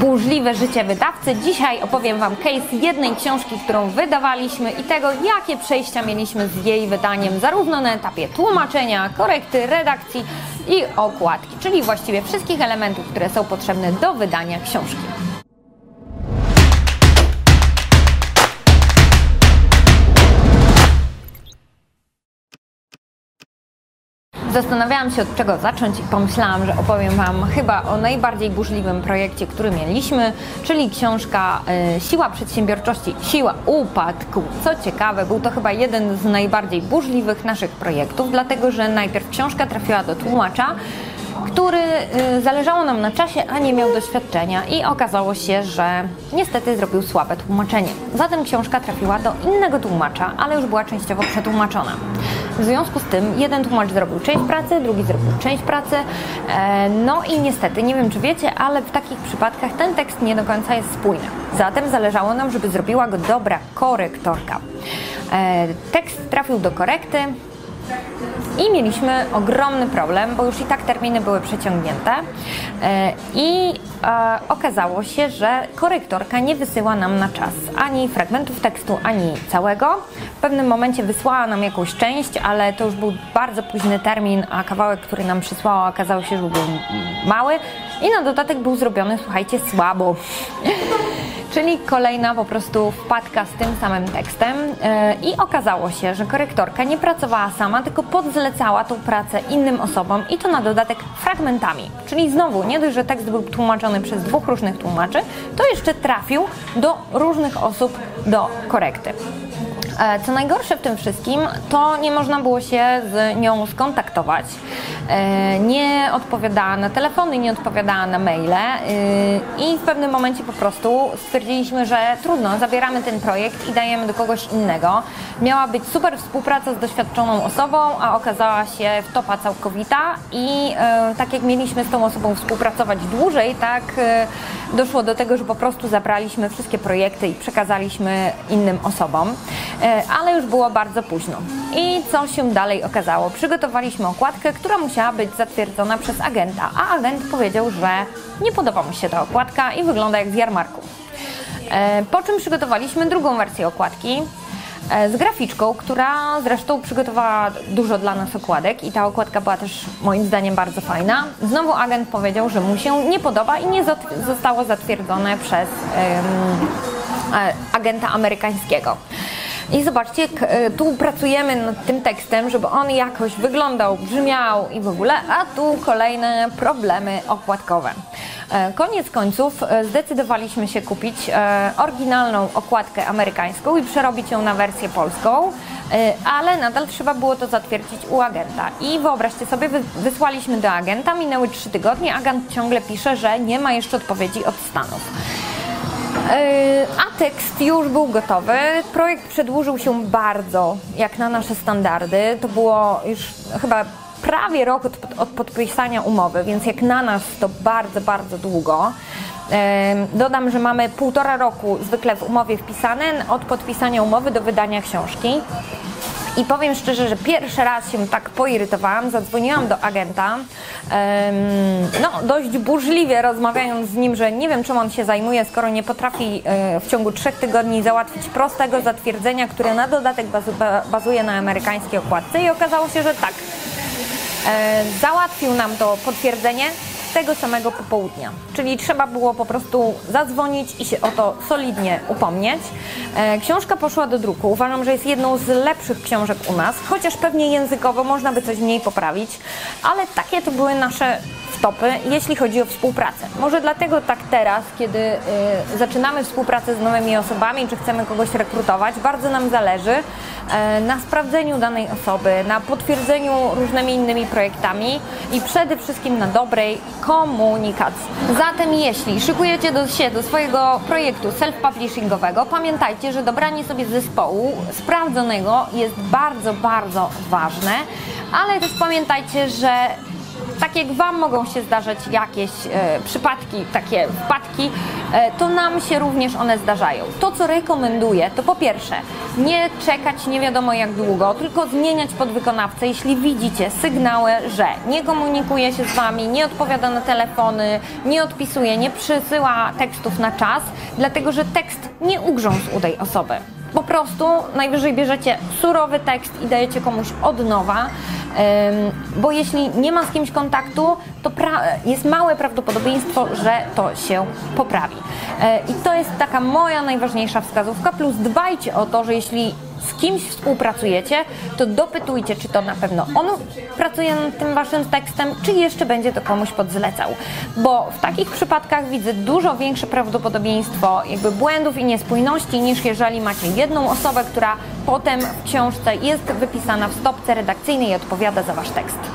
burzliwe życie wydawcy. Dzisiaj opowiem Wam case jednej książki, którą wydawaliśmy i tego, jakie przejścia mieliśmy z jej wydaniem, zarówno na etapie tłumaczenia, korekty, redakcji i okładki, czyli właściwie wszystkich elementów, które są potrzebne do wydania książki. Zastanawiałam się od czego zacząć i pomyślałam, że opowiem Wam chyba o najbardziej burzliwym projekcie, który mieliśmy, czyli książka y, Siła Przedsiębiorczości, Siła Upadku. Co ciekawe, był to chyba jeden z najbardziej burzliwych naszych projektów, dlatego że najpierw książka trafiła do tłumacza, który y, zależało nam na czasie, a nie miał doświadczenia i okazało się, że niestety zrobił słabe tłumaczenie. Zatem książka trafiła do innego tłumacza, ale już była częściowo przetłumaczona. W związku z tym jeden tłumacz zrobił część pracy, drugi zrobił część pracy. E, no i niestety, nie wiem czy wiecie, ale w takich przypadkach ten tekst nie do końca jest spójny. Zatem zależało nam, żeby zrobiła go dobra korektorka. E, tekst trafił do korekty, i mieliśmy ogromny problem, bo już i tak terminy były przeciągnięte e, i e, okazało się, że korektorka nie wysyła nam na czas ani fragmentów tekstu, ani całego. W pewnym momencie wysłała nam jakąś część, ale to już był bardzo późny termin, a kawałek, który nam przysłała, okazało się, że był mały i na dodatek był zrobiony, słuchajcie, słabo. Czyli kolejna po prostu wpadka z tym samym tekstem e, i okazało się, że korektorka nie pracowała sama, tylko podzlecała tą pracę innym osobom i to na dodatek fragmentami. Czyli znowu, nie dość, że tekst był tłumaczony przez dwóch różnych tłumaczy, to jeszcze trafił do różnych osób do korekty. E, co najgorsze w tym wszystkim, to nie można było się z nią skontaktować. E, nie odpowiadała na telefony, nie odpowiadała na maile e, i w pewnym momencie po prostu stwierdziliśmy, że trudno, zabieramy ten projekt i dajemy do kogoś innego. Miała być super współpraca z doświadczoną osobą, a okazała się wtopa całkowita i tak jak mieliśmy z tą osobą współpracować dłużej, tak doszło do tego, że po prostu zabraliśmy wszystkie projekty i przekazaliśmy innym osobom. E, ale już było bardzo późno. I co się dalej okazało? Przygotowaliśmy okładkę, która musiała być zatwierdzona przez agenta, a agent powiedział, że nie podoba mu się ta okładka i wygląda jak z jarmarku. E, po czym przygotowaliśmy drugą wersję okładki, e, z graficzką, która zresztą przygotowała dużo dla nas okładek i ta okładka była też moim zdaniem bardzo fajna. Znowu agent powiedział, że mu się nie podoba i nie zostało zatwierdzone przez um, agenta amerykańskiego. I zobaczcie, e, tu pracujemy nad tym tekstem, żeby on jakoś wyglądał, brzmiał i w ogóle, a tu kolejne problemy okładkowe. E, koniec końców e, zdecydowaliśmy się kupić oryginalną okładkę amerykańską i przerobić ją na wersję polską, ale nadal trzeba było to zatwierdzić u agenta. I wyobraźcie sobie, wysłaliśmy do agenta, minęły trzy tygodnie, agent ciągle pisze, że nie ma jeszcze odpowiedzi od Stanów. Yy, a tekst już był gotowy. Projekt przedłużył się bardzo, jak na nasze standardy. To było już chyba prawie rok od, od podpisania umowy, więc jak na nas to bardzo, bardzo długo. Yy, dodam, że mamy półtora roku zwykle w umowie wpisane od podpisania umowy do wydania książki. I powiem szczerze, że pierwszy raz się tak poirytowałam, zadzwoniłam do agenta, no dość burzliwie rozmawiając z nim, że nie wiem czym on się zajmuje, skoro nie potrafi e, w ciągu trzech tygodni załatwić prostego zatwierdzenia, które na dodatek bazuje na amerykańskiej okładce. I okazało się, że tak. E, załatwił nam to potwierdzenie, tego samego popołudnia. Czyli trzeba było po prostu zadzwonić i się o to solidnie upomnieć. E, książka poszła do druku. Uważam, że jest jedną z lepszych książek u nas, chociaż pewnie językowo można by coś w niej poprawić, ale takie to były nasze stopy, jeśli chodzi o współpracę. Może dlatego tak teraz, kiedy y, zaczynamy współpracę z nowymi osobami, czy chcemy kogoś rekrutować, bardzo nam zależy y, na sprawdzeniu danej osoby, na potwierdzeniu różnymi innymi projektami i przede wszystkim na dobrej komunikacji. Zatem jeśli szykujecie do, się do swojego projektu self-publishingowego, pamiętajcie, że dobranie sobie zespołu sprawdzonego jest bardzo, bardzo ważne, ale też pamiętajcie, że tak jak Wam mogą się zdarzać jakieś e, przypadki, takie wpadki, e, to nam się również one zdarzają. To, co rekomenduję, to po pierwsze, nie czekać nie wiadomo jak długo, tylko zmieniać podwykonawcę, jeśli widzicie sygnały, że nie komunikuje się z Wami, nie odpowiada na telefony, nie odpisuje, nie przysyła tekstów na czas, dlatego że tekst nie ugrzązł u tej osoby. Po prostu najwyżej bierzecie surowy tekst i dajecie komuś od nowa, bo jeśli nie ma z kimś kontaktu, to jest małe prawdopodobieństwo, że to się poprawi. E, I to jest taka moja najważniejsza wskazówka, plus dbajcie o to, że jeśli z kimś współpracujecie, to dopytujcie, czy to na pewno on pracuje nad tym waszym tekstem, czy jeszcze będzie to komuś podzlecał. Bo w takich przypadkach widzę dużo większe prawdopodobieństwo jakby błędów i niespójności, niż jeżeli macie jedną osobę, która potem w książce jest wypisana w stopce redakcyjnej i odpowiada za wasz tekst.